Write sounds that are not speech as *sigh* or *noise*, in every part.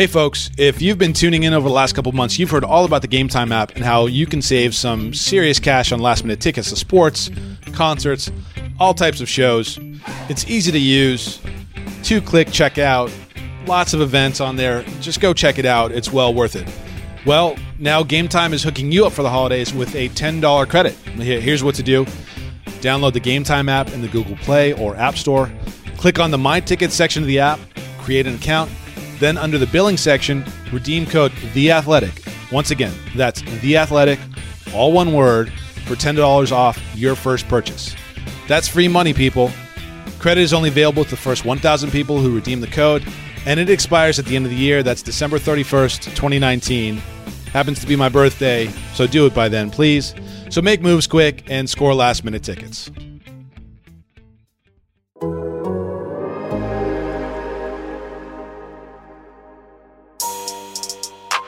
Hey, folks, if you've been tuning in over the last couple months, you've heard all about the Game Time app and how you can save some serious cash on last minute tickets to sports, concerts, all types of shows. It's easy to use, two click checkout, lots of events on there. Just go check it out, it's well worth it. Well, now Game Time is hooking you up for the holidays with a $10 credit. Here's what to do download the Game Time app in the Google Play or App Store, click on the My Tickets section of the app, create an account then under the billing section, redeem code The Athletic. Once again, that's The Athletic, all one word, for $10 off your first purchase. That's free money, people. Credit is only available to the first 1,000 people who redeem the code, and it expires at the end of the year. That's December 31st, 2019. Happens to be my birthday, so do it by then, please. So make moves quick and score last minute tickets.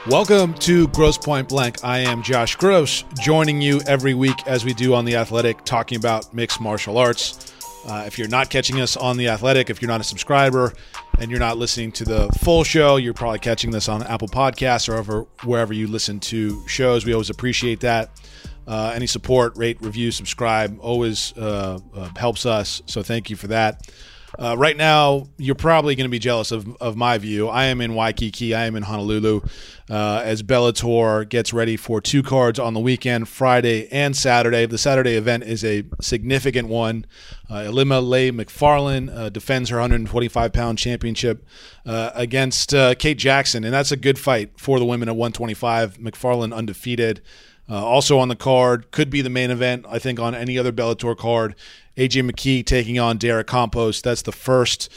Welcome to Grosse Point Blank. I am Josh Gross, joining you every week as we do on The Athletic, talking about mixed martial arts. Uh, if you're not catching us on The Athletic, if you're not a subscriber and you're not listening to the full show, you're probably catching this on Apple Podcasts or over, wherever you listen to shows. We always appreciate that. Uh, any support, rate, review, subscribe always uh, uh helps us. So thank you for that. Uh, right now, you're probably going to be jealous of, of my view. I am in Waikiki. I am in Honolulu uh, as Bellator gets ready for two cards on the weekend, Friday and Saturday. The Saturday event is a significant one. Uh, Ilima-Lei Macfarlane uh, defends her 125 pound championship uh, against uh, Kate Jackson, and that's a good fight for the women at 125. Macfarlane undefeated. Uh, also on the card, could be the main event, I think, on any other Bellator card. AJ McKee taking on Derek Campos. That's the first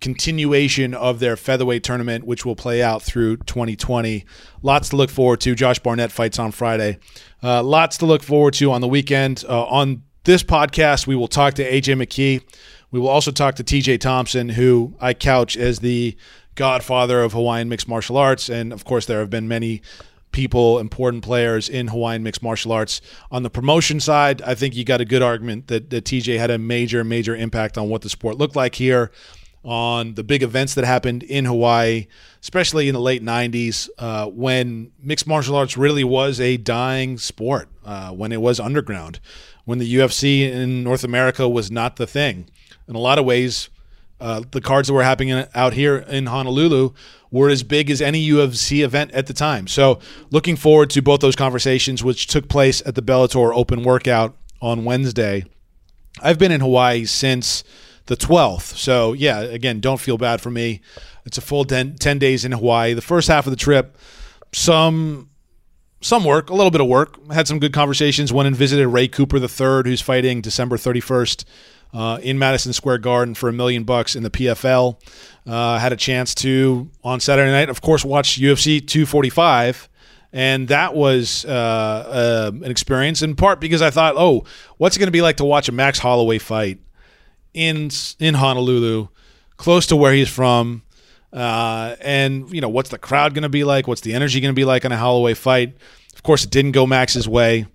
continuation of their featherweight tournament, which will play out through 2020. Lots to look forward to. Josh Barnett fights on Friday. Uh, lots to look forward to on the weekend. Uh, on this podcast, we will talk to AJ McKee. We will also talk to TJ Thompson, who I couch as the godfather of Hawaiian mixed martial arts. And of course, there have been many people, important players in Hawaiian mixed martial arts. On the promotion side, I think you got a good argument that, that TJ had a major, major impact on what the sport looked like here, on the big events that happened in Hawaii, especially in the late 90s uh, when mixed martial arts really was a dying sport, uh, when it was underground, when the UFC in North America was not the thing. In a lot of ways, uh, the cards that were happening out here in Honolulu were as big as any UFC event at the time. So, looking forward to both those conversations, which took place at the Bellator Open Workout on Wednesday. I've been in Hawaii since the 12th. So, yeah, again, don't feel bad for me. It's a full 10, 10 days in Hawaii. The first half of the trip, some some work, a little bit of work. Had some good conversations. Went and visited Ray Cooper III, who's fighting December 31st uh, in Madison Square Garden for a million bucks in the PFL. Uh, had a chance to on Saturday night, of course, watch UFC 245 and that was uh, uh, an experience in part because I thought, oh, what's it going to be like to watch a Max Holloway fight in in Honolulu, close to where he's from, uh, and you know what's the crowd going to be like? What's the energy going to be like on a Holloway fight? Of course, it didn't go Max's way.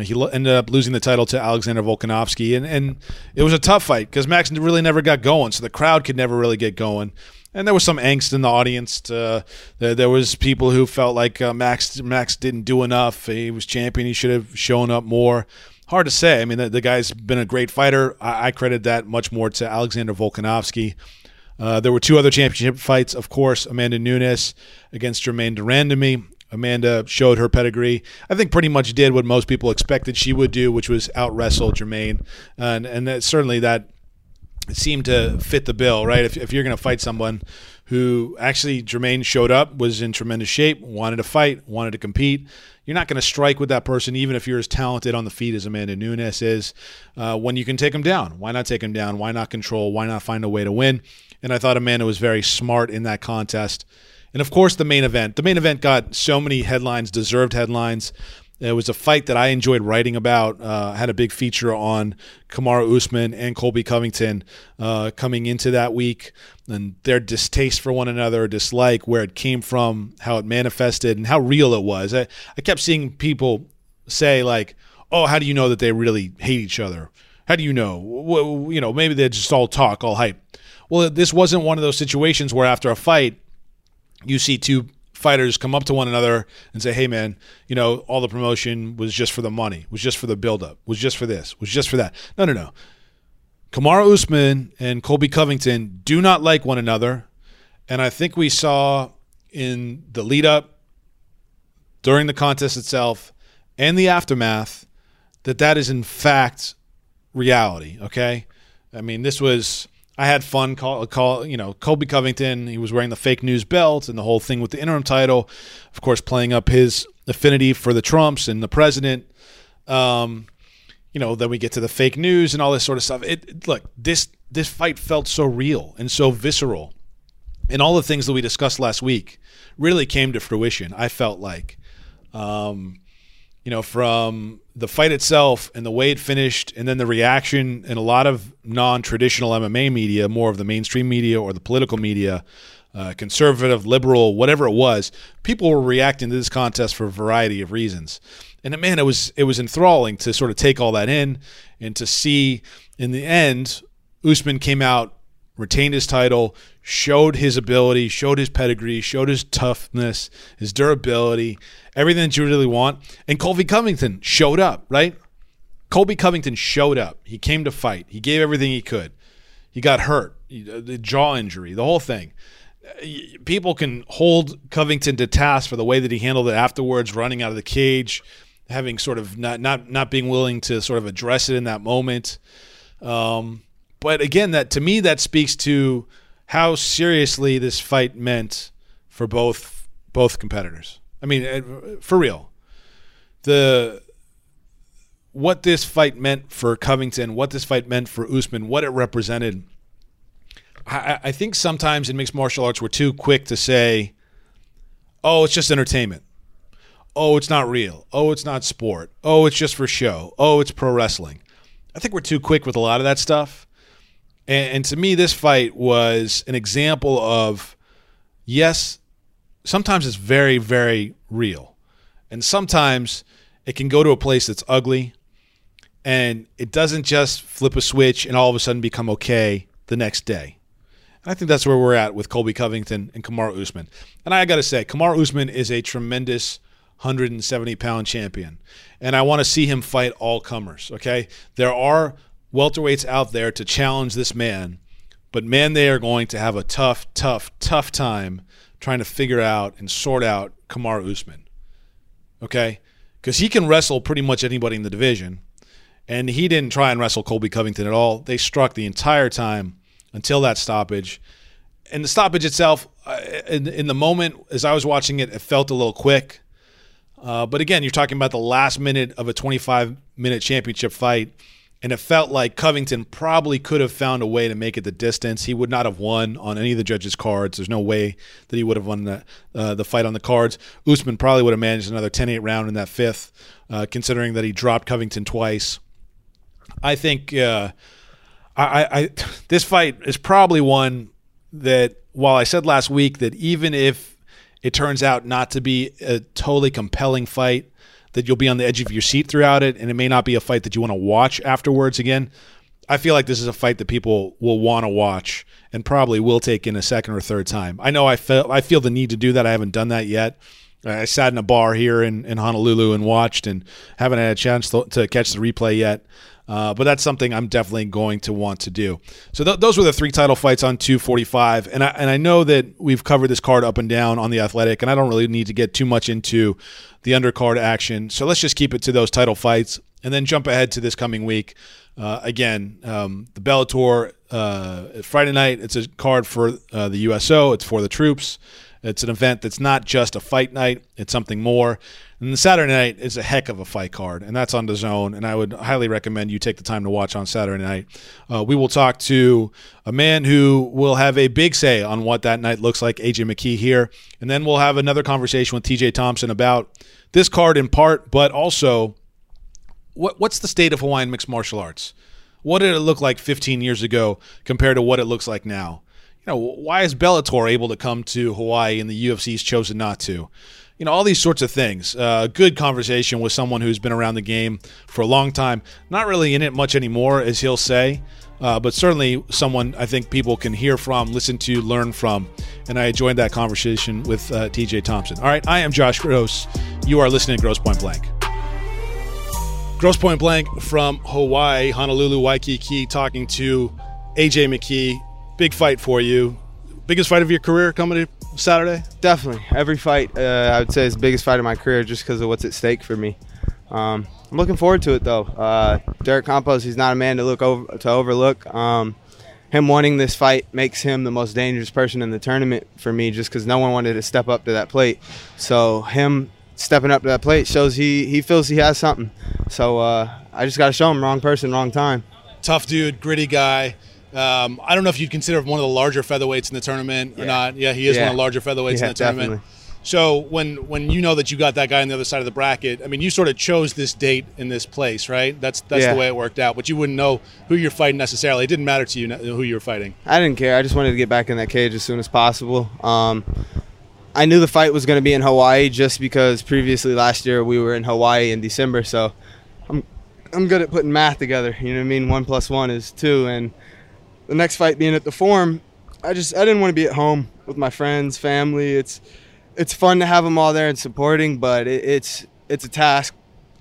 He ended up losing the title to Alexander Volkanovski, and, and it was a tough fight because Max really never got going, so the crowd could never really get going. And there was some angst in the audience. To, there, there, was people who felt like uh, Max Max didn't do enough. He was champion. He should have shown up more. Hard to say. I mean, the, the guy's been a great fighter. I, I, credit that much more to Alexander Volkanovski. Uh, there were two other championship fights, of course. Amanda Nunes against Germaine de Randamie. Amanda showed her pedigree. I think pretty much did what most people expected she would do, which was out wrestle Germaine, and and that, certainly that seemed to fit the bill, right? If, if you're going to fight someone who actually Germaine showed up, was in tremendous shape, wanted to fight, wanted to compete, you're not going to strike with that person, even if you're as talented on the feet as Amanda Nunes is. Uh, when you can take him down, why not take him down? Why not control? Why not find a way to win? And I thought Amanda was very smart in that contest. And of course, the main event. The main event got so many headlines, deserved headlines. It was a fight that I enjoyed writing about. Uh, had a big feature on Kamaru Usman and Colby Covington uh, coming into that week, and their distaste for one another, dislike, where it came from, how it manifested, and how real it was. I, I kept seeing people say like, "Oh, how do you know that they really hate each other? How do you know? Well, you know, maybe they're just all talk, all hype." Well, this wasn't one of those situations where after a fight you see two fighters come up to one another and say, "Hey, man, you know, all the promotion was just for the money, was just for the buildup, was just for this, was just for that." No, no, no. Kamaru Usman and Colby Covington do not like one another, and I think we saw in the lead up, during the contest itself, and the aftermath that that is in fact reality. Okay, I mean, this was I had fun. Call, call you know Colby Covington. He was wearing the fake news belt and the whole thing with the interim title, of course, playing up his affinity for the Trumps and the president. Um, you know, then we get to the fake news and all this sort of stuff. It look this this fight felt so real and so visceral, and all the things that we discussed last week really came to fruition. I felt like. Um, you know, from the fight itself and the way it finished, and then the reaction in a lot of non traditional MMA media, more of the mainstream media or the political media, uh, conservative, liberal, whatever it was, people were reacting to this contest for a variety of reasons. And man, it was it was enthralling to sort of take all that in and to see in the end, Usman came out, retained his title, showed his ability, showed his pedigree, showed his toughness, his durability, everything that you really want. And Colby Covington showed up, right? Colby Covington showed up. He came to fight. He gave everything he could. He got hurt, the jaw injury, the whole thing. People can hold Covington to task for the way that he handled it afterwards, running out of the cage, having sort of not not not being willing to sort of address it in that moment. Um, but again, that to me that speaks to how seriously this fight meant for both both competitors. I mean, uh, for real. The what this fight meant for Covington, what this fight meant for Usman, what it represented. I, I think sometimes in mixed martial arts we're too quick to say, "Oh, it's just entertainment." Oh, it's not real. Oh, it's not sport. Oh, it's just for show. Oh, it's pro wrestling. I think we're too quick with a lot of that stuff. And, and to me, this fight was an example of yes, sometimes it's very, very real. And sometimes it can go to a place that's ugly and it doesn't just flip a switch and all of a sudden become okay the next day. And I think that's where we're at with Colby Covington and Kamaru Usman. And I got to say, Kamaru Usman is a tremendous 170 pound champion. And I want to see him fight all comers, okay? There are welterweights out there to challenge this man, but man, they are going to have a tough, tough, tough time trying to figure out and sort out Kamaru Usman. Okay? Because he can wrestle pretty much anybody in the division. And he didn't try and wrestle Colby Covington at all. They struck the entire time until that stoppage. And the stoppage itself, uh, in, in the moment, as I was watching it, it felt a little quick. Uh, but again, you're talking about the last minute of a 25 minute championship fight and it felt like Covington probably could have found a way to make it the distance. He would not have won on any of the judges' cards. There's no way that he would have won the, uh, the fight on the cards. Usman probably would have managed another 10-8 round in that fifth, uh, considering that he dropped Covington twice. I think uh, I, I *laughs* this fight is probably one that while I said last week that even if it turns out not to be a totally compelling fight, that you'll be on the edge of your seat throughout it, and it may not be a fight that you want to watch afterwards again. I feel like this is a fight that people will want to watch and probably will take in a second or third time. I know I feel I feel the need to do that. I haven't done that yet. I sat in a bar here in, in Honolulu and watched, and haven't had a chance to, to catch the replay yet. Uh, but that's something I'm definitely going to want to do. So th- those were the three title fights on 245, and I and I know that we've covered this card up and down on the Athletic, and I don't really need to get too much into the undercard action. So let's just keep it to those title fights, and then jump ahead to this coming week. Uh, again, um, the Bellator uh, Friday night. It's a card for uh, the USO. It's for the troops. It's an event that's not just a fight night. It's something more. And Saturday night is a heck of a fight card, and that's on DAZN. And I would highly recommend you take the time to watch on Saturday night. Uh, we will talk to a man who will have a big say on what that night looks like, AJ McKee here, and then we'll have another conversation with TJ Thompson about this card in part, but also what what's the state of Hawaiian mixed martial arts? What did it look like 15 years ago compared to what it looks like now? You know, why is Bellator able to come to Hawaii and the UFC's chosen not to? You know, all these sorts of things. Uh, good conversation with someone who's been around the game for a long time. Not really in it much anymore, as he'll say, uh, but certainly someone I think people can hear from, listen to, learn from. And I joined that conversation with uh, TJ Thompson. All right, I am Josh Gross. You are listening to Gross Point Blank. Gross Point Blank from Hawaii, Honolulu, Waikiki, talking to AJ McKee. Big fight for you. Biggest fight of your career coming Saturday? Definitely. Every fight, uh, I would say, is the biggest fight of my career just because of what's at stake for me. Um, I'm looking forward to it, though. Uh, Derek Campos, he's not a man to look over to overlook. Um, him wanting this fight makes him the most dangerous person in the tournament for me, just because no one wanted to step up to that plate. So him stepping up to that plate shows he he feels he has something. So uh, I just got to show him wrong person, wrong time. Tough dude, gritty guy. Um, I don't know if you'd consider him one of the larger featherweights in the tournament or not. Yeah, he is yeah. one of the larger featherweights yeah, in the tournament. Definitely. So when when you know that you got that guy on the other side of the bracket, I mean, you sort of chose this date in this place, right? That's that's the way it worked out. But you wouldn't know who you're fighting necessarily. It didn't matter to you who you were fighting. I didn't care. I just wanted to get back in that cage as soon as possible. Um, I knew the fight was going to be in Hawaii just because previously last year we were in Hawaii in December. So I'm I'm good at putting math together. You know what I mean? One plus one is two, and the next fight being at the Forum, I just I didn't want to be at home with my friends, family. It's it's fun to have them all there and supporting, but it, it's it's a task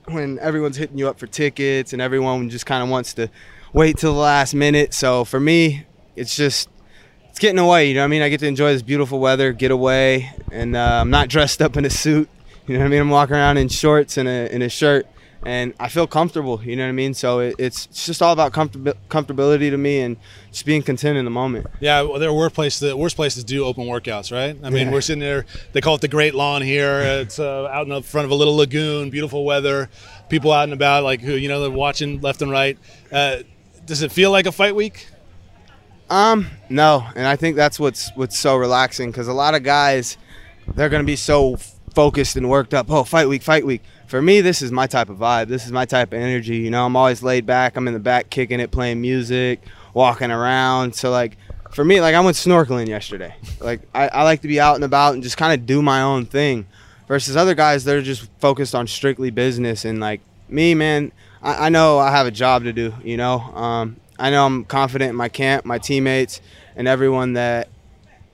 when everyone's hitting you up for tickets and everyone just kind of wants to wait till the last minute. So for me, it's just it's getting away. You know what I mean? I get to enjoy this beautiful weather, get away, and uh, I'm not dressed up in a suit. You know what I mean? I'm walking around in shorts and a, in a shirt, and I feel comfortable. You know what I mean? So it, it's, it's just all about comfort- comfortability to me and just being content in the moment. Yeah, well, there are worst places. The worst places do open workouts, right? I mean, yeah. we're sitting there. They call it the Great Lawn here. *laughs* It's uh, out in the front of a little lagoon, beautiful weather, people out and about, like who you know, they're watching left and right. Uh, does it feel like a fight week? Um, no, and I think that's what's what's so relaxing because a lot of guys they're gonna be so focused and worked up. Oh, fight week, fight week. For me, this is my type of vibe. This is my type of energy. You know, I'm always laid back. I'm in the back kicking it, playing music, walking around. So like, for me, like I went snorkeling yesterday. Like I, I like to be out and about and just kind of do my own thing. Versus other guys, they're just focused on strictly business. And like me, man, I, I know I have a job to do. You know, um, I know I'm confident in my camp, my teammates, and everyone that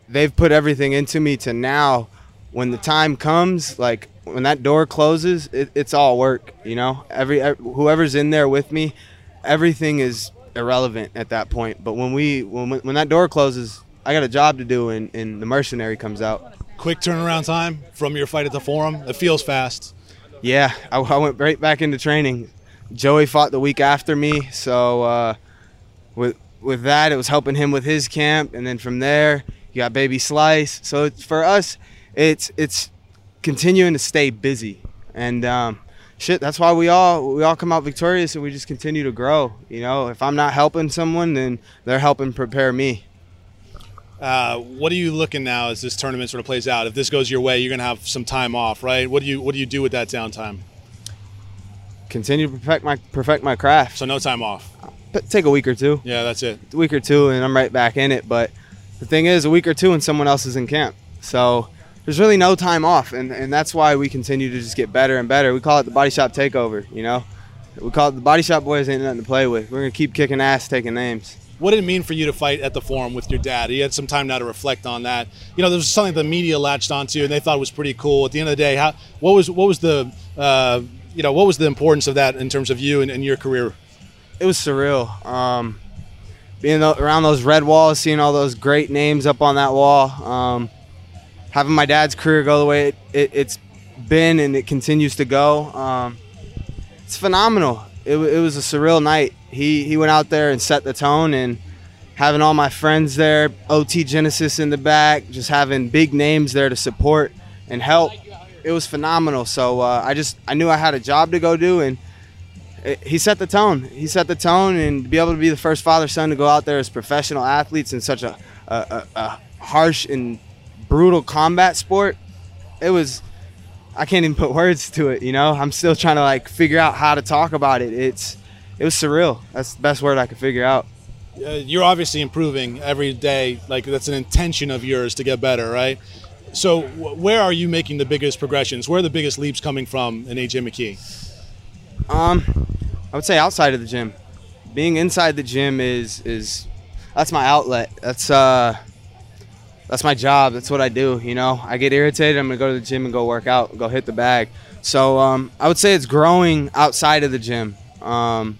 they've put everything into me to now. When the time comes, like when that door closes, it, it's all work. You know, every whoever's in there with me, everything is irrelevant at that point. But when we when when that door closes, I got a job to do, and, and the mercenary comes out. Quick turnaround time from your fight at the forum. It feels fast. Yeah, I, I went right back into training. Joey fought the week after me, so. Uh, with with that, it was helping him with his camp, and then from there, you got Baby Slice. So for us, it's it's continuing to stay busy, and um, shit, that's why we all we all come out victorious, and we just continue to grow. You know, if I'm not helping someone, then they're helping prepare me. Uh, what are you looking now as this tournament sort of plays out? If this goes your way, you're going to have some time off, right? What do you what do you do with that downtime? Continue to perfect my perfect my craft. So no time off take a week or two. Yeah, that's it. A week or two, and I'm right back in it. But the thing is, a week or two, and someone else is in camp. So there's really no time off, and, and that's why we continue to just get better and better. We call it the body shop takeover. You know, we call it the body shop boys ain't nothing to play with. We're gonna keep kicking ass, taking names. What did it mean for you to fight at the forum with your dad? You had some time now to reflect on that. You know, there was something the media latched onto, and they thought was pretty cool. At the end of the day, how what was what was the uh, you know what was the importance of that in terms of you and, and your career? it was surreal. Um, being around those red walls, seeing all those great names up on that wall, um, having my dad's career go the way it, has it, been and it continues to go. Um, it's phenomenal. It, it, was a surreal night. He he went out there and set the tone, and having all my friends there, OT Genesis in the back, just having big names there to support and help. It was phenomenal. So uh, I just I knew I had a job to go do, and he set the tone. He set the tone, and to be able to be the first father son to go out there as professional athletes in such a, a, a, harsh and brutal combat sport, it was. I can't even *laughs* put words to it. You know, I'm still trying to like figure out how to talk about it. It's it was surreal. That's the best word I could figure out. Uh, you're obviously improving every day. Like that's an intention of yours to get better, right? so where are you making the biggest progressions? Where are the biggest leaps coming from in AJ McKee? Um, I would say outside of the gym. Being inside the gym is is that's my outlet. That's uh that's my job. That's what I do. You know, I get irritated. I'm gonna go to the gym and go work out, go hit the bag. So um, I would say it's growing outside of the gym. Um,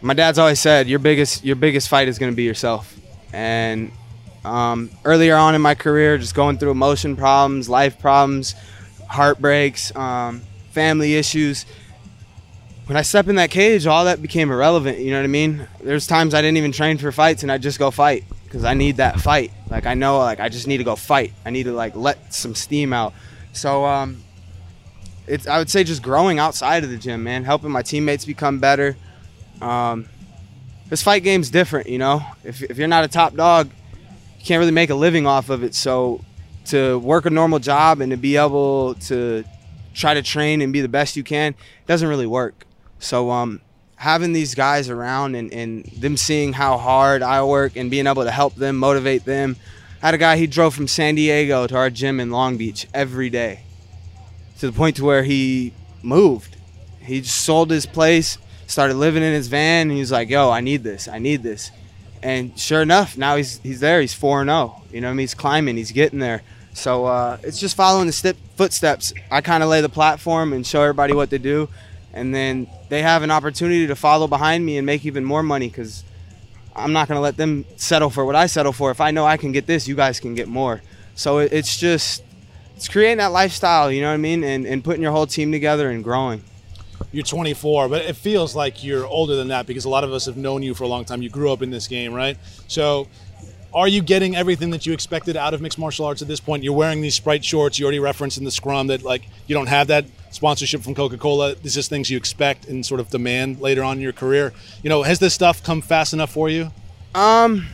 my dad's always said your biggest your biggest fight is gonna be yourself. And um, earlier on in my career, just going through emotion problems, life problems, heartbreaks, um, family issues. When I step in that cage, all that became irrelevant. You know what I mean? There's times I didn't even train for fights, and I just go fight because I need that fight. Like I know, like I just need to go fight. I need to like let some steam out. So um, it's I would say just growing outside of the gym, man, helping my teammates become better. Um, this fight game's different, you know. If if you're not a top dog, you can't really make a living off of it. So to work a normal job and to be able to try to train and be the best you can doesn't really work. So um, having these guys around and, and them seeing how hard I work and being able to help them, motivate them. I had a guy, he drove from San Diego to our gym in Long Beach every day to the point to where he moved. He just sold his place, started living in his van, and he's like, yo, I need this, I need this. And sure enough, now he's he's there. He's 4 0. You know I mean? He's climbing, he's getting there. So uh, it's just following the step, footsteps. I kind of lay the platform and show everybody what to do and then they have an opportunity to follow behind me and make even more money because I'm not going to let them settle for what I settle for. If I know I can get this, you guys can get more. So it's just it's creating that lifestyle, you know what I mean, and, and putting your whole team together and growing. You're 24, but it feels like you're older than that because a lot of us have known you for a long time. You grew up in this game, right? So are you getting everything that you expected out of mixed martial arts at this point? You're wearing these Sprite shorts. You already referenced in the scrum that like you don't have that sponsorship from Coca-Cola. This is things you expect and sort of demand later on in your career. You know, has this stuff come fast enough for you? Um,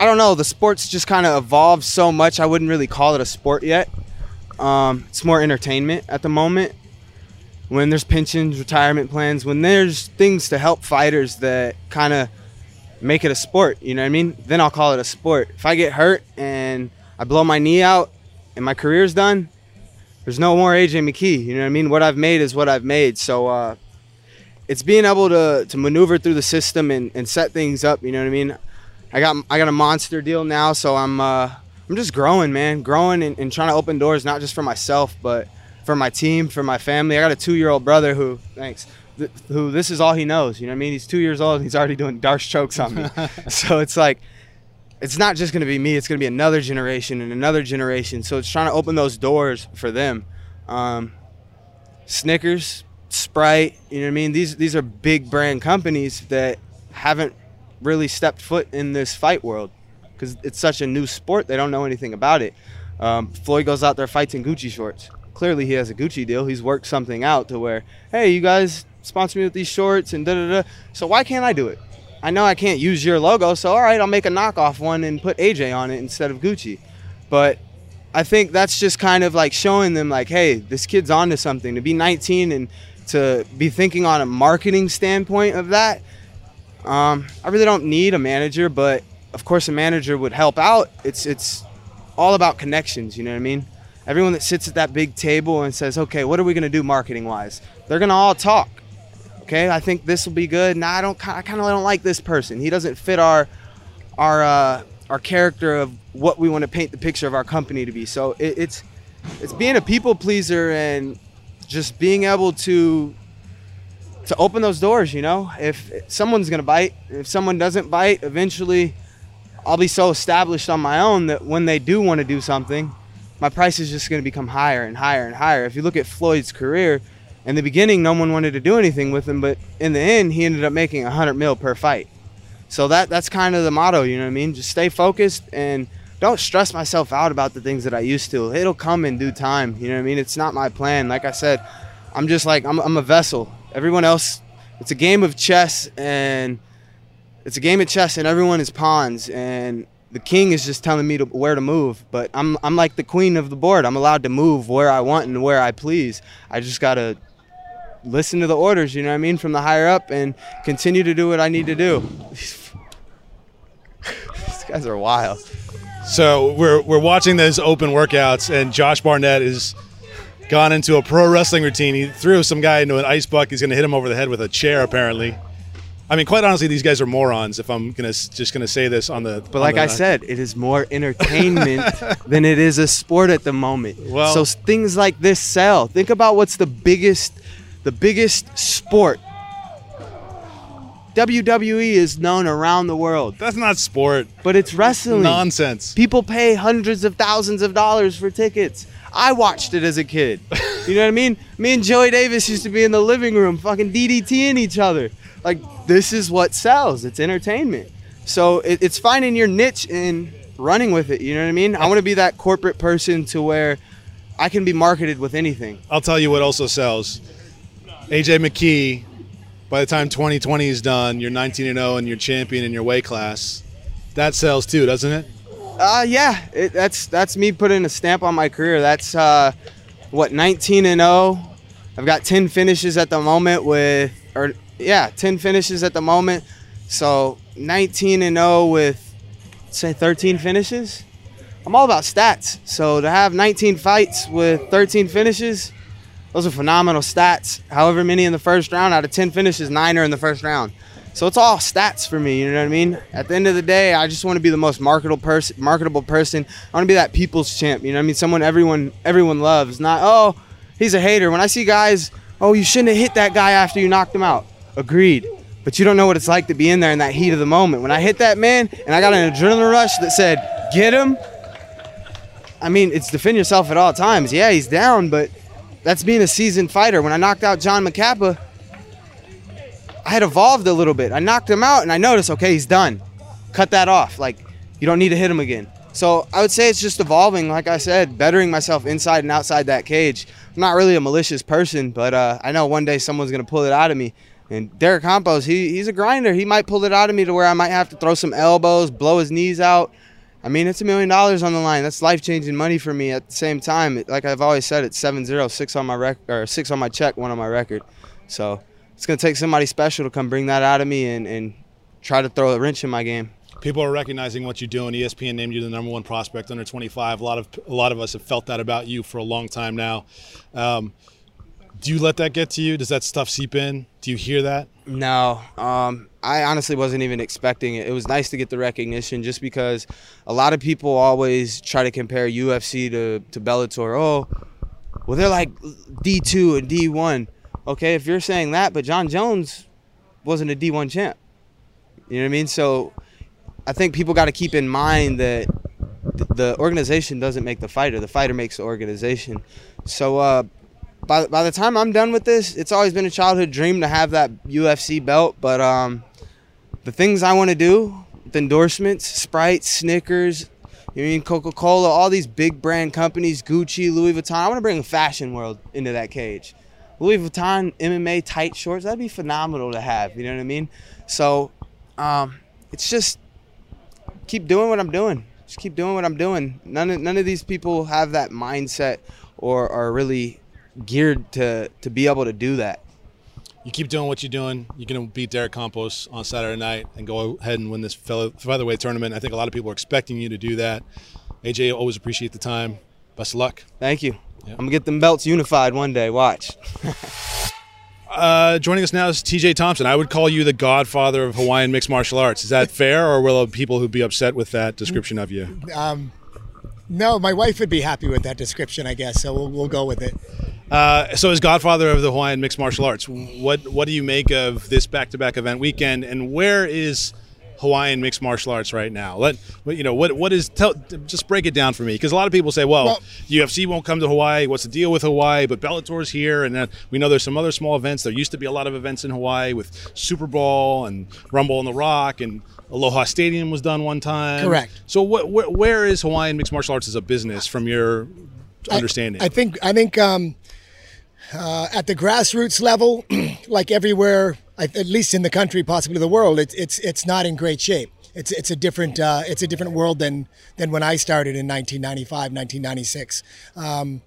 I don't know. The sport's just kind of evolved so much. I wouldn't really call it a sport yet. Um, it's more entertainment at the moment. When there's pensions, retirement plans, when there's things to help fighters that kind of make it a sport. You know what I mean? Then I'll call it a sport. If I get hurt and I blow my knee out and my career's done, there's no more AJ McKee. You know what I mean? What I've made is what I've made. So uh, it's being able to, to maneuver through the system and, and set things up. You know what I mean? I got I got a monster deal now, so I'm uh, I'm just growing, man, growing and, and trying to open doors not just for myself, but for my team, for my family. I got a two year old brother who, thanks, who this is all he knows. You know what I mean? He's two years old and he's already doing Darce chokes on me. *laughs* so it's like, it's not just going to be me. It's going to be another generation and another generation. So it's trying to open those doors for them. Um, Snickers, Sprite, you know what I mean? These these are big brand companies that haven't really stepped foot in this fight world because it's such a new sport. They don't know anything about it. Um, Floyd goes out there fights in Gucci shorts. Clearly, he has a Gucci deal. He's worked something out to where, hey, you guys sponsor me with these shorts and da da da. So why can't I do it? I know I can't use your logo, so all right, I'll make a knockoff one and put AJ on it instead of Gucci. But I think that's just kind of like showing them like, hey, this kid's onto something. To be 19 and to be thinking on a marketing standpoint of that, um, I really don't need a manager, but of course a manager would help out. It's it's all about connections, you know what I mean? Everyone that sits at that big table and says, okay, what are we gonna do marketing wise? They're gonna all talk okay, I think this will be good. Nah, I don't. I kind of don't like this person. He doesn't fit our our uh, our character of what we want to paint the picture of our company to be. So it, it's it's being a people pleaser and just being able to to open those doors. You know, if someone's gonna bite, if someone doesn't bite, eventually I'll be so established on my own that when they do want to do something, my price is just gonna become higher and higher and higher. If you look at Floyd's career in the beginning, no one wanted to do anything with him, but in the end, he ended up making 100 mil per fight. So that that's kind of the motto, you know what I mean? Just stay focused and don't stress myself out about the things that I used to. It'll come in due time, you know what I mean? It's not my plan. Like I said, I'm just like I'm, I'm a vessel. Everyone else, it's a game of chess, and it's a game of chess, and everyone is pawns, and the king is just telling me to where to move. But I'm I'm like the queen of the board. I'm allowed to move where I want and where I please. I just gotta listen to the orders, you know what I mean, from the higher up and continue to do what I need to do. *laughs* These guys are wild. So we're we're watching those open workouts, and Josh Barnett is gone into a pro wrestling routine. He threw some guy into an ice bucket. He's going to hit him over the head with a chair, apparently. I mean, quite honestly, these guys are morons. If I'm gonna just gonna say this on the, but like the, I said, it is more *laughs* entertainment than it is a sport at the moment. Well, so things like this sell. Think about what's the biggest, the biggest sport. WWE is known around the world. That's not sport, but it's wrestling. Nonsense. People pay hundreds of thousands of dollars for tickets. I watched it as a kid. You know what I mean? Me and Joey Davis used to be in the living room fucking DDTing each other. Like this is what sells. It's entertainment. So it, it's finding your niche and running with it. You know what I mean? I want to be that corporate person to where I can be marketed with anything. I'll tell you what also sells. AJ McKee. By the time 2020 is done, you're 19 and 0 and you're champion in your weight class. That sells too, doesn't it? Uh, yeah, it, that's that's me putting a stamp on my career. That's uh, what 19 and 0. I've got 10 finishes at the moment with, or yeah, 10 finishes at the moment. So 19 and 0 with, say, 13 finishes. I'm all about stats. So to have 19 fights with 13 finishes, those are phenomenal stats. However many in the first round, out of 10 finishes, nine are in the first round. So it's all stats for me. You know what I mean? At the end of the day, I just want to be the most marketable person. Marketable person. I want to be that people's champ. You know what I mean? Someone everyone everyone loves. Not oh, he's a hater. When I see guys, oh, you shouldn't have hit that guy after you knocked him out. Agreed. But you don't know what it's like to be in there in that heat of the moment. When I hit that man and I got an adrenaline rush that said, get him. I mean, it's defend yourself at all times. Yeah, he's down, but that's being a seasoned fighter. When I knocked out John Macapá, I had evolved a little bit. I knocked him out and I noticed, okay, he's done. Cut that off. Like, you don't need to hit him again. So I would say it's just evolving, like I said, bettering myself inside and outside that cage. I'm not really a malicious person, but uh, I know one day someone's going to pull it out of me. And Derek Campos, he, he's a grinder. He might pull it out of me to where I might have to throw some elbows, blow his knees out. I mean, it's a million dollars on the line. That's life changing money for me. At the same time, like I've always said, it's 7-0, on my rec- or six on my check, one on my record. So it's going to take somebody special to come bring that out of me and, and try to throw a wrench in my game. People are recognizing what you're doing. ESPN named you the number one prospect under 25. A lot of a lot of us have felt that about you for a long time now. Um, do you let that get to you? Does that stuff seep in? Do you hear that? No. Um, I honestly wasn't even expecting it. It was nice to get the recognition just because a lot of people always try to compare UFC to, to Bellator. Oh, well, they're like D2 and D1. Okay, if you're saying that, but Jon Jones wasn't a D1 champ. You know what I mean? So I think people got to keep in mind that the organization doesn't make the fighter. The fighter makes the organization. So uh, by, by the time I'm done with this, it's always been a childhood dream to have that UFC belt. But um, the things I want to do, the endorsements, Sprite, Snickers, you mean Coca Cola, all these big brand companies, Gucci, Louis Vuitton. I want to bring the fashion world into that cage. Louis Vuitton MMA tight shorts. That'd be phenomenal to have. You know what I mean? So um, it's just keep doing what I'm doing. Just keep doing what I'm doing. None of, none of these people have that mindset or are really geared to to be able to do that. You keep doing what you're doing. You're going to beat Derek Campos on Saturday night and go ahead and win this featherweight tournament. I think a lot of people are expecting you to do that. AJ, always appreciate the time. Best of luck. Thank you. Yep. I'm gonna get them belts unified one day. Watch. *laughs* uh, joining us now is TJ Thompson. I would call you the godfather of Hawaiian mixed martial arts. Is that fair, or will people who be upset with that description of you? Um, no, my wife would be happy with that description, I guess. So we'll, we'll go with it. Uh, so, as Godfather of the Hawaiian mixed martial arts, what what do you make of this back-to-back event weekend, and where is Hawaiian mixed martial arts right now? Let you know what what is tell just break it down for me because a lot of people say, well, well, UFC won't come to Hawaii. What's the deal with Hawaii? But Bellator's here, and then we know there's some other small events. There used to be a lot of events in Hawaii with Super Brawl and Rumble on the Rock and Aloha Stadium was done one time. Correct. So what where, where is Hawaiian mixed martial arts as a business from your understanding? I, I think I think um, uh, at the grassroots level, *clears throat* like everywhere at least in the country, possibly the world, it's it's it's not in great shape. It's it's a different uh, it's a different world than than when I started in 1995, 1996. Um,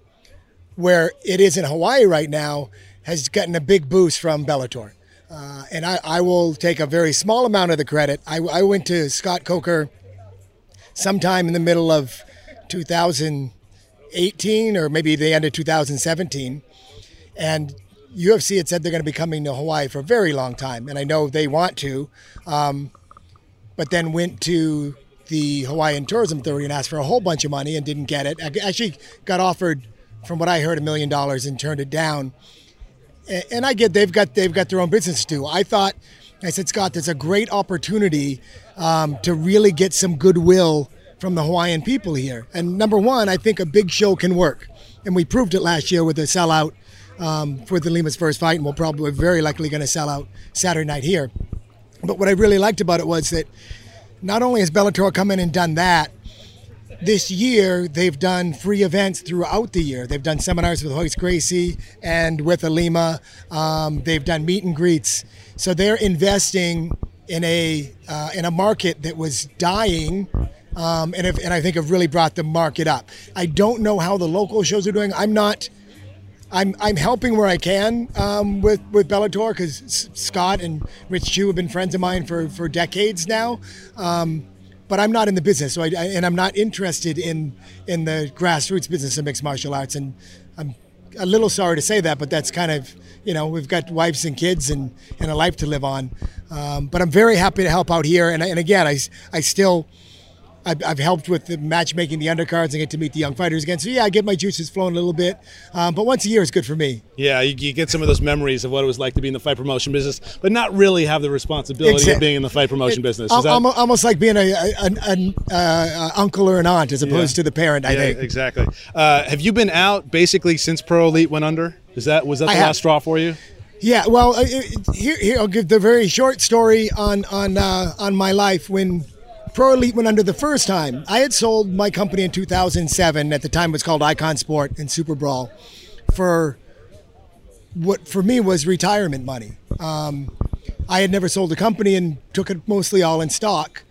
where it is in Hawaii right now has gotten a big boost from Bellator. Uh, and I, I will take a very small amount of the credit. I, I went to Scott Coker sometime in the middle of 2018 or maybe the end of 2017. And UFC had said they're going to be coming to Hawaii for a very long time, and I know they want to, um, but then went to the Hawaiian Tourism Authority and asked for a whole bunch of money and didn't get it. I actually got offered, from what I heard, a million dollars and turned it down. And I get they've got they've got their own business to do. I thought, I said, Scott, there's a great opportunity um, to really get some goodwill from the Hawaiian people here. And number one, I think a big show can work, and we proved it last year with the sellout um, for the Lima's first fight, and we'll probably we're very likely going to sell out Saturday night here. But what I really liked about it was that not only has Bellator come in and done that, this year they've done free events throughout the year. They've done seminars with Royce Gracie and with Ilima. Um, they've done meet and greets. So they're investing in a uh, in a market that was dying. Um, and, have, and I think have really brought the market up. I don't know how the local shows are doing. I'm not I'm I'm helping where I can um, with with Bellator because Scott and Rich Chou have been friends of mine for for decades now. Um, but I'm not in the business, so I, I, and I'm not interested in in the grassroots business of mixed martial arts. And I'm a little sorry to say that, but that's kind of you know we've got wives and kids and, and a life to live on. Um, but I'm very happy to help out here. And, and again, I I still I've, I've, helped with the matchmaking, the undercards, and get to meet the young fighters again. So yeah, I get my juices flowing a little bit, um, but once a year is good for me. Yeah, you, you, get some of those memories of what it was like to be in the fight promotion business, but not really have the responsibility of being in the fight promotion it, business. That... almost like being a, a, a, a uh, uncle or an aunt as opposed yeah. to the parent. I yeah, think exactly. Uh, have you been out basically since Pro Elite went under? Is that was that the I last have. straw for you? Yeah, well, uh, here, here I'll give the very short story on on uh, on my life when Pro Elite went under the first time. I had sold my company in 2007. At the time, it was called Icon Sport and Super Brawl for what for me was retirement money. Um, I had never sold a company and took it mostly all in stock.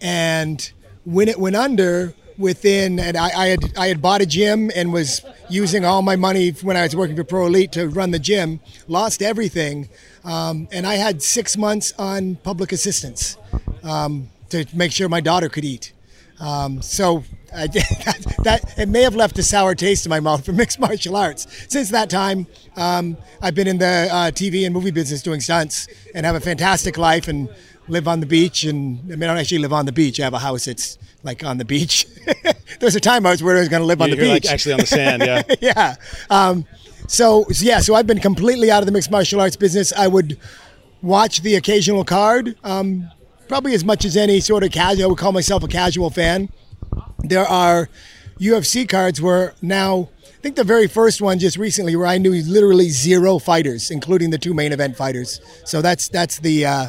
And when it went under, within and I, I, had I had bought a gym and was using all my money when I was working for Pro Elite to run the gym. Lost everything, um, and I had six months on public assistance. Um, to make sure my daughter could eat. Um, so I, *laughs* that, that, it may have left a sour taste in my mouth for *laughs* mixed martial arts. Since that time, um, I've been in the uh, TV and movie business doing stunts and have a fantastic life and live on the beach. And I mean, I don't actually live on the beach. I have a house that's like on the beach. *laughs* There's a time I was where I was going to live on the beach. Like actually on the sand, yeah. yeah. Um, so, so yeah, so I've been completely out of the mixed martial arts business. I would watch the occasional card. Um, probably as much as any sort of casual. I would call myself a casual fan. There are UFC cards where now, I think the very first one just recently, where I knew literally zero fighters, including the two main event fighters. So that's that's the. Uh,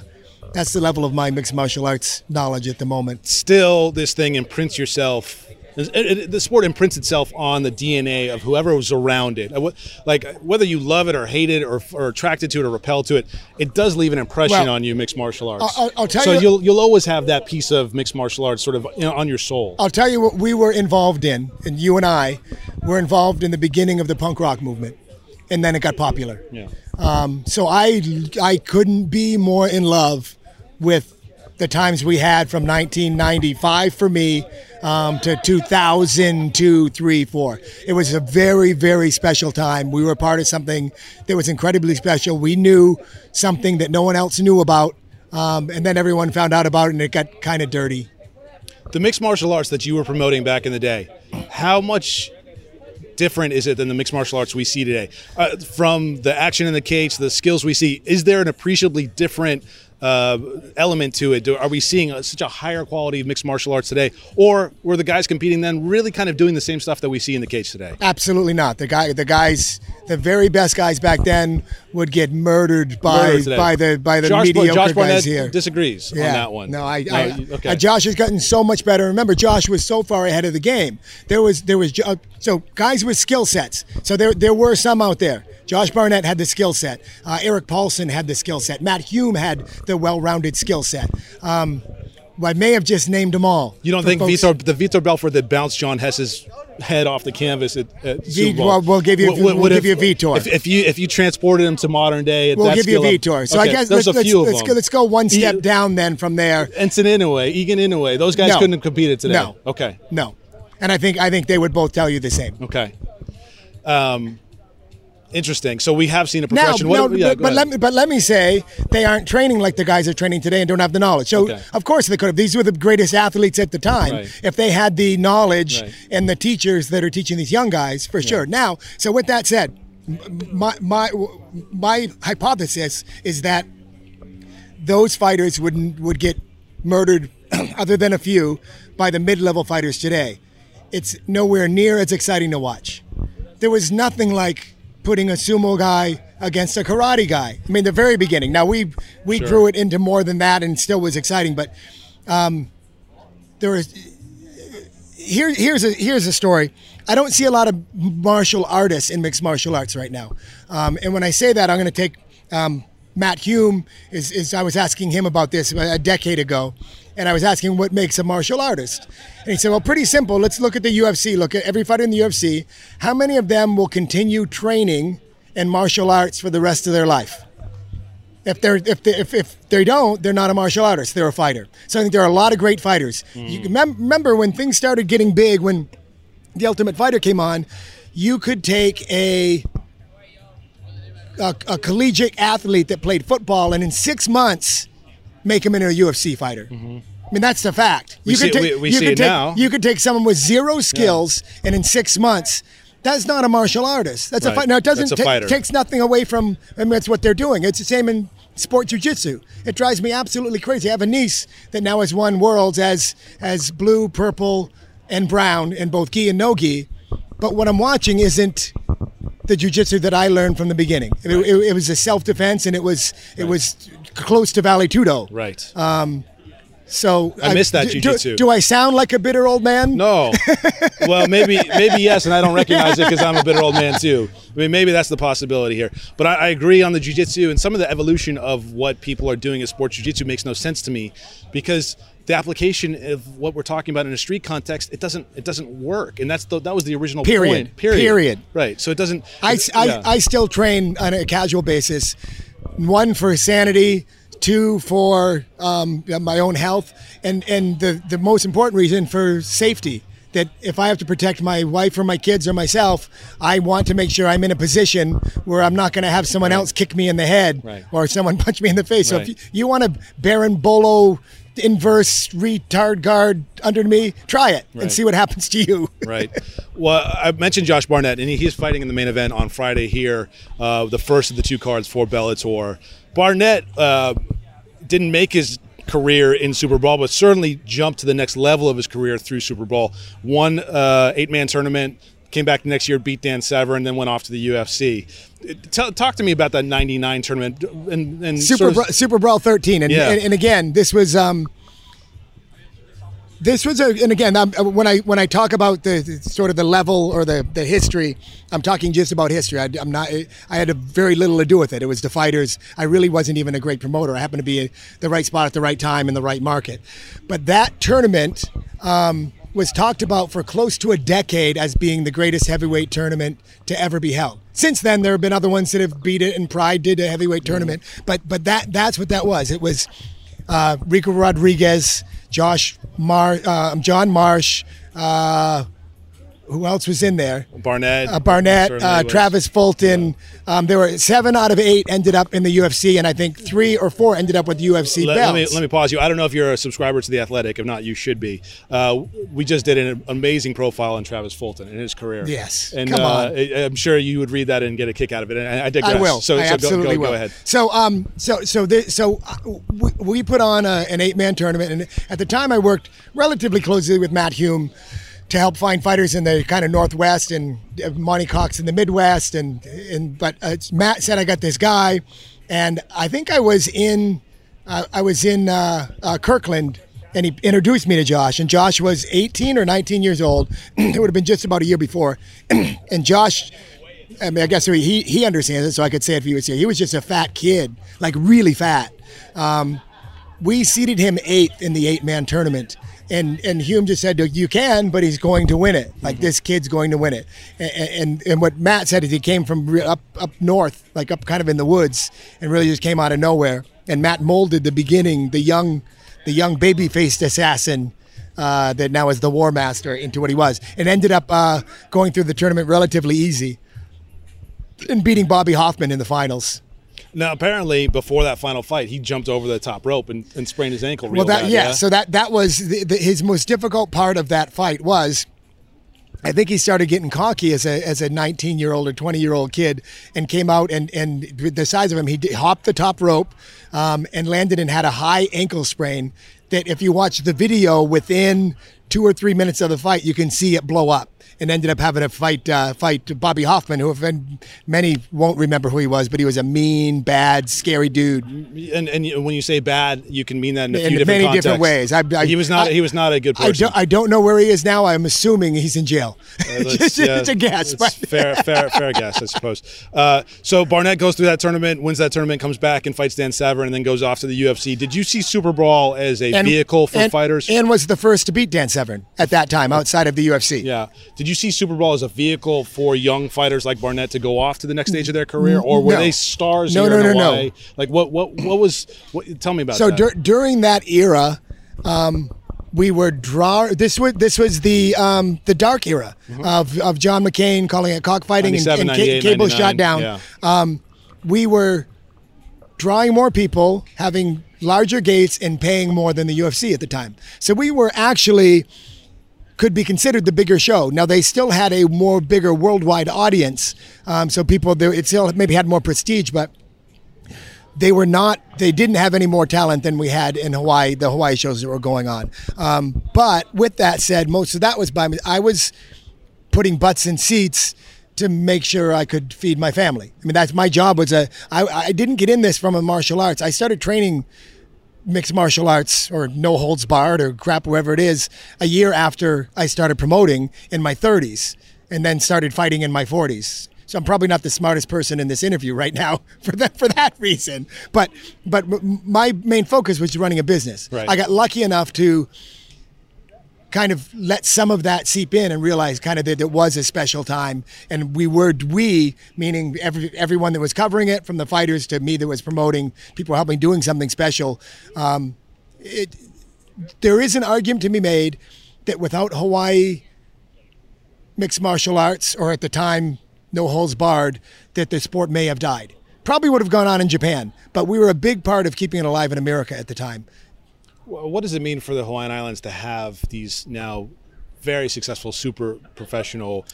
that's the level of my mixed martial arts knowledge at the moment. Still, this thing imprints yourself the sport imprints itself on the DNA of whoever was around it. Like whether you love it or hate it or, or attracted to it or repelled to it, it does leave an impression well, on you. Mixed martial arts. I'll, I'll tell so you, you'll you'll always have that piece of mixed martial arts sort of you know, on your soul. I'll tell you what we were involved in, and you and I were involved in the beginning of the punk rock movement, and then it got popular. Yeah. Um, so I I couldn't be more in love with the times we had from 1995 for me um, to 2002, 3, 4. It was a very, very special time. We were part of something that was incredibly special. We knew something that no one else knew about, um, and then everyone found out about it, and it got kind of dirty. The mixed martial arts that you were promoting back in the day, how much different is it than the mixed martial arts we see today? Uh, from the action in the cage, the skills we see, is there an appreciably different uh, element to it? Do, are we seeing a, such a higher quality of mixed martial arts today, or were the guys competing then really kind of doing the same stuff that we see in the cage today? Absolutely not. The guy, the guys, the very best guys back then would get murdered by murdered by the by the Josh, mediocre Josh guys here. Disagrees yeah. on that one. No, I, no, I okay. uh, Josh has gotten so much better. Remember, Josh was so far ahead of the game. There was there was uh, so guys with skill sets. So there there were some out there. Josh Barnett had the skill set. Uh, Erik Paulson had the skill set. Matt Hume had the well-rounded skill set. Um, I may have just named them all. You don't think Vitor, the Vitor Belfort that bounced Jon Hess's head off the canvas at, at V- well, we'll give you- we'll would give you a V-tour. If, if you if you transported him to modern day, We'll give you a skill V up- So Okay, I guess there's let's, a let's, of let's them. go, let's go one step Yeah. down then from there. Enson Inoue, Egan Inoue, those guys No. couldn't have competed today. No. Okay. No, and I think I think they would both tell you the same. Okay. Um, interesting. So we have seen a Now, progression. no, yeah, but, but let me but let me say they aren't training like the guys are training today and don't have the knowledge. So Okay. of course they could have. These were the greatest athletes at the time. Right. If they had the knowledge Right. and the teachers that are teaching these young guys, for sure. Now, so with that said, my my my hypothesis is that those fighters would would get murdered, *clears throat* other than a few, by the mid-level fighters today. It's nowhere near as exciting to watch. There was nothing like putting a sumo guy against a karate guy. I mean, the very beginning. Now we we Sure. grew it into more than that, and still was exciting. But um, there was here here's a here's a story. I don't see a lot of martial artists in mixed martial arts right now. Um, and when I say that, I'm going to take um, Matt Hume. Is, is I was asking him about this a decade ago, and I was asking what makes a martial artist, and he said, "Well, pretty simple. Let's look at the UFC. Look at every fighter in the UFC. How many of them will continue training in martial arts for the rest of their life?" If they're if they, if, if they don't, they're not a martial artist. They're a fighter. So I think there are a lot of great fighters. You hmm. can mem- remember when things started getting big when the Ultimate Fighter came on, you could take a a, a collegiate athlete that played football and in six months make him into a UFC fighter. Mm-hmm. I mean that's the fact. We you see- could take, we- we you see could it take, now. You could take someone with zero skills and in six months. That's not a martial artist. That's Right. a fight. Now it doesn't ta- takes nothing away from. I mean, that's what they're doing. It's the same in sport jujitsu. It drives me absolutely crazy. I have a niece that now has won worlds as as blue, purple, and brown in both gi and no gi. But what I'm watching isn't the jujitsu that I learned from the beginning. It, it, it was a self defense, and it was it was close to Vale Tudo. Right. Um, so I missed that do- jujitsu. Do, do I sound like a bitter old man? No. *laughs* well, maybe maybe yes, and I don't recognize it because I'm a bitter old man too. I mean, maybe that's the possibility here. But I, I agree on the jujitsu and some of the evolution of what people are doing as sports jujitsu makes no sense to me because the application of what we're talking about in a street context it doesn't it doesn't work, and that's the, that was the original Period. point. Period. Period. Right. So it doesn't. I, I, yeah. I still train on a casual basis. One for sanity, two for um, my own health, and and the the most important reason for safety. That if I have to protect my wife or my kids or myself, I want to make sure I'm in a position where I'm not going to have someone else kick me in the head Right. or someone *laughs* punch me in the face. So if you, you want a berimbolo inverse retard guard under me, try it Right. and see what happens to you. right. Well, I mentioned Josh Barnett, and he, he's fighting in the main event on Friday here, uh, the first of the two cards for Bellator. Barnett uh, didn't make his career in Super Brawl, but certainly jumped to the next level of his career through Super Brawl. One uh, eight-man tournament, came back the next year, beat Dan Severn, then went off to the UFC. Tell, talk to me about that '99 tournament and, and Super sort of- Bra- Super Brawl 13, and, Yeah. and and again, this was um, this was a, and again, I'm, when I when I talk about the, the sort of the level or the the history, I'm talking just about history. I, am not. I had a very little to do with it. It was the fighters. I really wasn't even a great promoter. I happened to be at the right spot at the right time in the right market. But that tournament. Um, was talked about for close to a decade as being the greatest heavyweight tournament to ever be held. Since then, there have been other ones that have beat it, and Pride did a heavyweight tournament. But but that that's what that was. It was uh, Ricco Rodriguez, Josh Mar, uh, John Marsh. Uh, who else was in there? Barnett, Uh, Barnett, uh. Travis Fulton. Um, there were seven out of eight ended up in the UFC, and I think three or four ended up with UFC Let, belts. let me let me pause you. I don't know if you're a subscriber to the Athletic. If not, you should be. Uh, we just did an amazing profile on Travis Fulton and his career. Yes. and Come uh, on. I'm sure you would read that and get a kick out of it. And I, I digress. I will. So, I so absolutely go, go, will. go ahead. So, um, so, so, the, so uh, we, we put on a, an eight-man tournament, and at the time, I worked relatively closely with Matt Hume to help find fighters in the kind of Northwest and uh, Monte Cox in the Midwest, and and but uh, Matt said I got this guy, and I think I was in, uh, I was in uh, uh, Kirkland. And he introduced me to Josh, and Josh was 18 or 19 years old. *clears throat* it would have been just about a year before. *clears throat* and Josh I mean, I guess he he understands it, so I could say it if he was here. He was just a fat kid, like really fat. Um, we seeded him eighth in the eight man tournament, and and Hume just said, "You can, but he's going to win it. Like this kid's going to win it." And, and and what Matt said is he came from up up north, like up kind of in the woods, and really just came out of nowhere. And Matt molded the beginning, the young, the young baby faced assassin. Uh, that now is the Warmaster into what he was, and ended up uh, going through the tournament relatively easy and beating Bobby Hoffman in the finals. Now, apparently, before that final fight, he jumped over the top rope and, and sprained his ankle. Well, that bad, yeah, So that that was the, the, his most difficult part of that fight was. I think he started getting cocky as a as a 19 year old or 20 year old kid, and came out and and the size of him, he did, hopped the top rope, um, and landed and had a high ankle sprain. That if you watch the video within two or three minutes of the fight, you can see it blow up and ended up having to fight uh, fight Bobby Hoffman, who many won't remember who he was, but he was a mean, bad, scary dude. And, and when you say bad, you can mean that in a in few many different, different ways. I, I, he was not I, he was not a good person. I don't, I don't know where he is now. I'm assuming he's in jail. Uh, *laughs* it's, yeah, it's a guess, but fair, fair, fair guess, I suppose. Uh, so Barnett goes through that tournament, wins that tournament, comes back and fights Dan Severn, and then goes off to the UFC. Did you see Super Brawl as a and, vehicle for and, fighters? And was the first to beat Dan Severn at that time outside of the UFC. Yeah. Did you see Super Brawl as a vehicle for young fighters like Barnett to go off to the next stage of their career, or were No. they stars? No, no, no, no. Like what? What? What was? What, tell me about So that. dur- during that era, um, we were draw. This was this was the um, the dark era of, of John McCain calling it cockfighting and, and ca- cable 99, shot down. yeah. Um, we were drawing more people, having larger gates, and paying more than the UFC at the time. So we were actually could be considered the bigger show. Now they still had a more bigger worldwide audience, um, so people it still maybe had more prestige, but they were not they didn't have any more talent than we had in Hawaii the Hawaii shows that were going on. Um, but with that said most of that was by me I was putting butts in seats to make sure I could feed my family. I mean that's my job was a I, I didn't get in this from a martial arts. I started training mixed martial arts or no holds barred or crap whatever it is a year after I started promoting in my 30s and then started fighting in my 40s so I'm probably not the smartest person in this interview right now *laughs* for that for that reason. But but m- my main focus was running a business. Right. I got lucky enough to kind of let some of that seep in and realize kind of that it was a special time. And we were we meaning every everyone that was covering it from the fighters to me that was promoting people helping doing something special. Um, it, there is an argument to be made that without Hawaii mixed martial arts or at the time no holds barred that the sport may have died. Probably would have gone on in Japan but we were a big part of keeping it alive in America at the time what does it mean for the Hawaiian Islands to have these now very successful super professional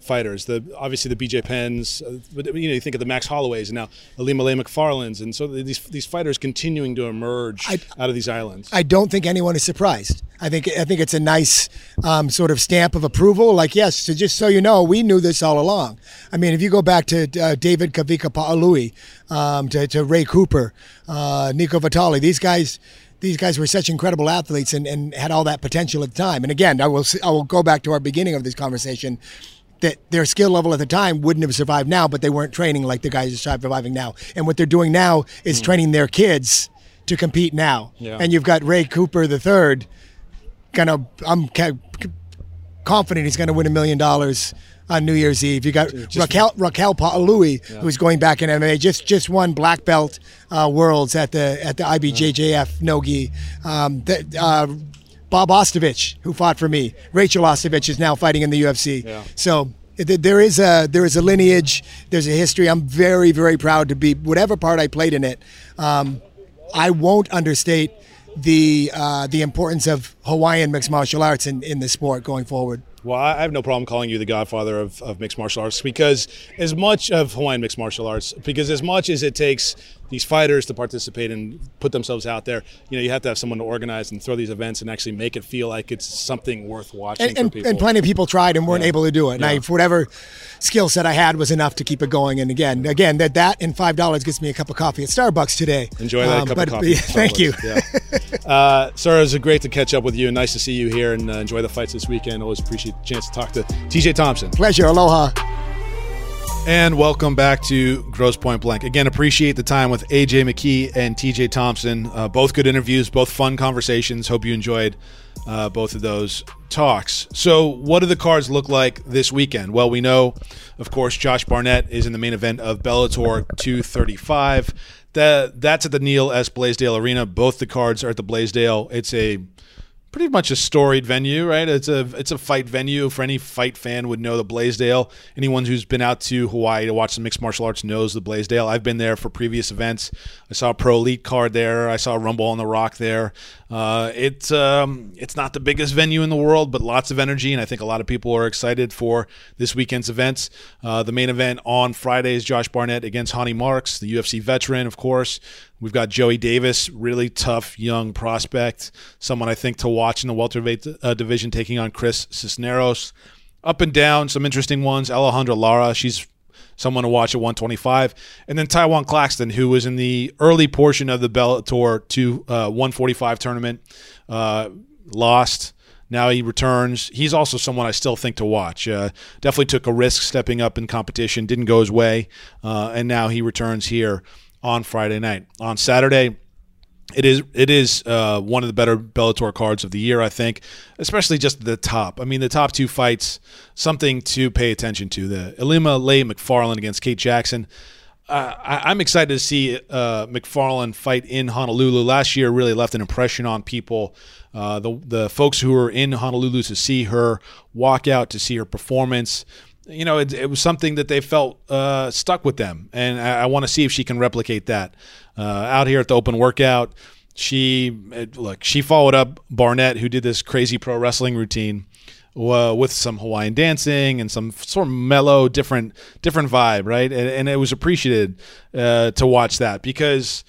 fighters? The obviously the BJ Penns, uh, but you know you think of the Max Holloways and now Ilima-Lei Macfarlanes, and so these these fighters continuing to emerge I- out of these islands. I don't think anyone is surprised. I think I think it's a nice um, sort of stamp of approval. Like, yes, so just so you know, we knew this all along. I mean, if you go back to uh, David Kavika Pa'aluhi, um, to, to Ray Cooper, uh, Nico Vitali, these guys. These guys were such incredible athletes and, and had all that potential at the time. And again, I will I will go back to our beginning of this conversation that their skill level at the time wouldn't have survived now, but they weren't training like the guys are surviving now. And what they're doing now is hmm. training their kids to compete now. Yeah. And you've got Ray Cooper the third, gonna I'm confident he's gonna win a million dollars on New Year's Eve. You got Raquel Raquel Pa'aluhi, who's going back in MMA, just just won black belt uh, worlds at the at the IBJJF Nogi. Um, uh, Bob Ostovich, who fought for me, Rachael Ostovich is now fighting in the UFC. Yeah. So there is a there is a lineage. There's a history. I'm very very proud to be whatever part I played in it. Um, I won't understate the uh, the importance of Hawaiian mixed martial arts in, in the sport going forward. Well, I I have no problem calling you the godfather of, of mixed martial arts because as much of Hawaiian mixed martial arts, because as much as it takes these fighters to participate and put themselves out there, you know, you have to have someone to organize and throw these events and actually make it feel like it's something worth watching And, for and, people. and plenty of people tried and weren't Yeah. able to do it. And I, Yeah. for whatever skill set I had was enough to keep it going. And again, again, that that and five dollars gets me a cup of coffee at Starbucks today. Enjoy that Um, cup but- of coffee. *laughs* Thank you. Yeah. uh, sir, it was great to catch up with you. Nice to see you here and uh, enjoy the fights this weekend. Always appreciate chance to talk to TJ Thompson. Pleasure. Aloha. And welcome back to Gross Point Blank. Again, appreciate the time with AJ McKee and TJ Thompson. Uh, both good interviews, both fun conversations. Hope you enjoyed uh, both of those talks. So, what do the cards look like this weekend? Well, we know, of course, Josh Barnett is in the main event of Bellator 235. That that's at the Neil S. Blaisdell Arena. Both the cards are at the Blaisdell. It's a pretty much a storied venue, right? It's a it's a fight venue. For any fight fan, would know the Blaisdell. Anyone who's been out to Hawaii to watch some mixed martial arts knows the Blaisdell. I've been there for previous events. I saw a Pro Elite card there. I saw Rumble on the Rock there. Uh, it's um, it's not the biggest venue in the world, but lots of energy, and I think a lot of people are excited for this weekend's events. Uh, the main event on Friday is Josh Barnett against Ronny Markes, the UFC veteran, of course. We've got Joey Davis, really tough young prospect, someone I think to watch in the welterweight uh, division, taking on Chris Cisneros. Up and down, some interesting ones. Alejandra Lara, she's someone to watch at 125. And then Tywan Claxton, who was in the early portion of the Bellator to uh, 145 tournament, uh, lost. Now he returns. He's also someone I still think to watch. Uh, definitely took a risk stepping up in competition, didn't go his way, uh, and now he returns here on Friday night. On Saturday, it is it is uh, one of the better Bellator cards of the year, I think, especially just the top. I mean, the top two fights, something to pay attention to. The Ilima-Lei Macfarlane against Kate Jackson. Uh, I, am excited to see uh, Macfarlane fight in Honolulu. Last year really left an impression on people. Uh, the the folks who were in Honolulu to see her walk out to see her performance you know, it, it was something that they felt uh, stuck with them, and I, I want to see if she can replicate that uh, out here at the open workout. She look, she followed up Barnett, who did this crazy pro wrestling routine uh, with some Hawaiian dancing and some sort of mellow, different, different vibe, right? And, and it was appreciated uh, to watch that because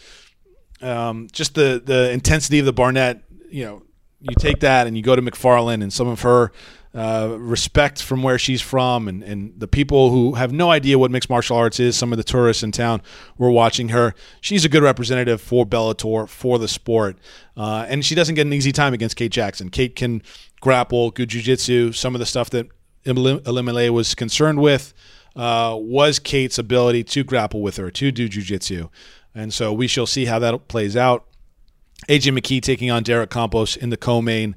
um, just the the intensity of the Barnett, you know, you take that and you go to Macfarlane and some of her uh, respect from where she's from and, and the people who have no idea what mixed martial arts is, some of the tourists in town were watching her. She's a good representative for Bellator, for the sport. Uh, and she doesn't get an easy time against Kate Jackson. Kate can grapple, good jiu-jitsu, some of the stuff that Ilima-Lei was concerned with uh, was Kate's ability to grapple with her, to do jiu-jitsu. And so we shall see how that plays out. AJ McKee taking on Derek Campos in the co-main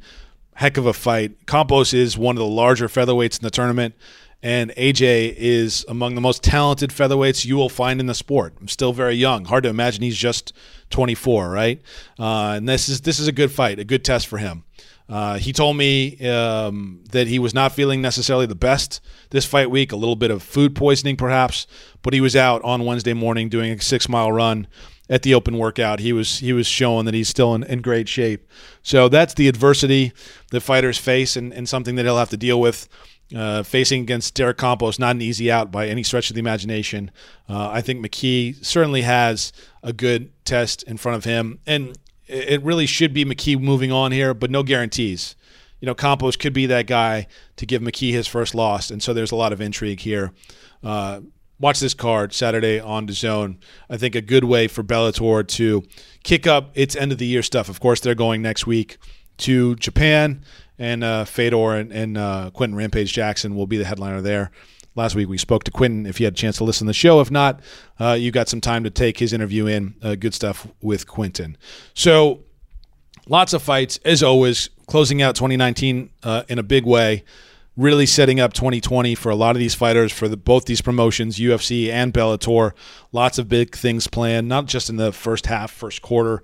heck of a fight. Campos is one of the larger featherweights in the tournament, and AJ is among the most talented featherweights you will find in the sport. I'm still very young. Hard to imagine he's just 24, right? Uh, and this is this is a good fight, a good test for him. Uh, he told me um, that he was not feeling necessarily the best this fight week, a little bit of food poisoning perhaps, but he was out on Wednesday morning doing a six mile run at the open workout. He was he was showing that he's still in, in great shape. So that's the adversity that fighters face and, and something that he'll have to deal with. Uh, facing against Derek Campos, not an easy out by any stretch of the imagination. Uh, I think McKee certainly has a good test in front of him, and it really should be McKee moving on here, but no guarantees. You know, Campos could be that guy to give McKee his first loss, and so there's a lot of intrigue here. Uh, watch this card Saturday on DAZN. I think a good way for Bellator to kick up its end of the year stuff. Of course, they're going next week to Japan, and uh, Fedor and, and uh, Quinton Rampage Jackson will be the headliner there. Last week we spoke to Quinton. If you had a chance to listen to the show, if not, uh, you got some time to take his interview in. Uh, good stuff with Quinton. So, lots of fights as always. Closing out 2019 uh, in a big way really setting up 2020 for a lot of these fighters for the, both these promotions, UFC and Bellator. Lots of big things planned, not just in the first half, first quarter,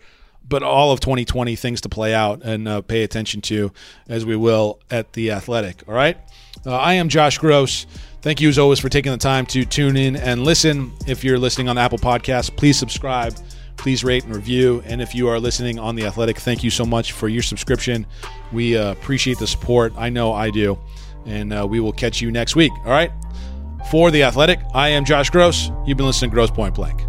but all of 2020 things to play out and uh, pay attention to as we will at the Athletic. All right. Uh, I am Josh Gross. Thank you as always for taking the time to tune in and listen. If you're listening on Apple Podcasts, please subscribe. Please rate and review. And if you are listening on The Athletic, thank you so much for your subscription. We uh, appreciate the support. I know I do and uh, we will catch you next week. All right. For The Athletic, I am Josh Gross. You've been listening to Gross Point Blank.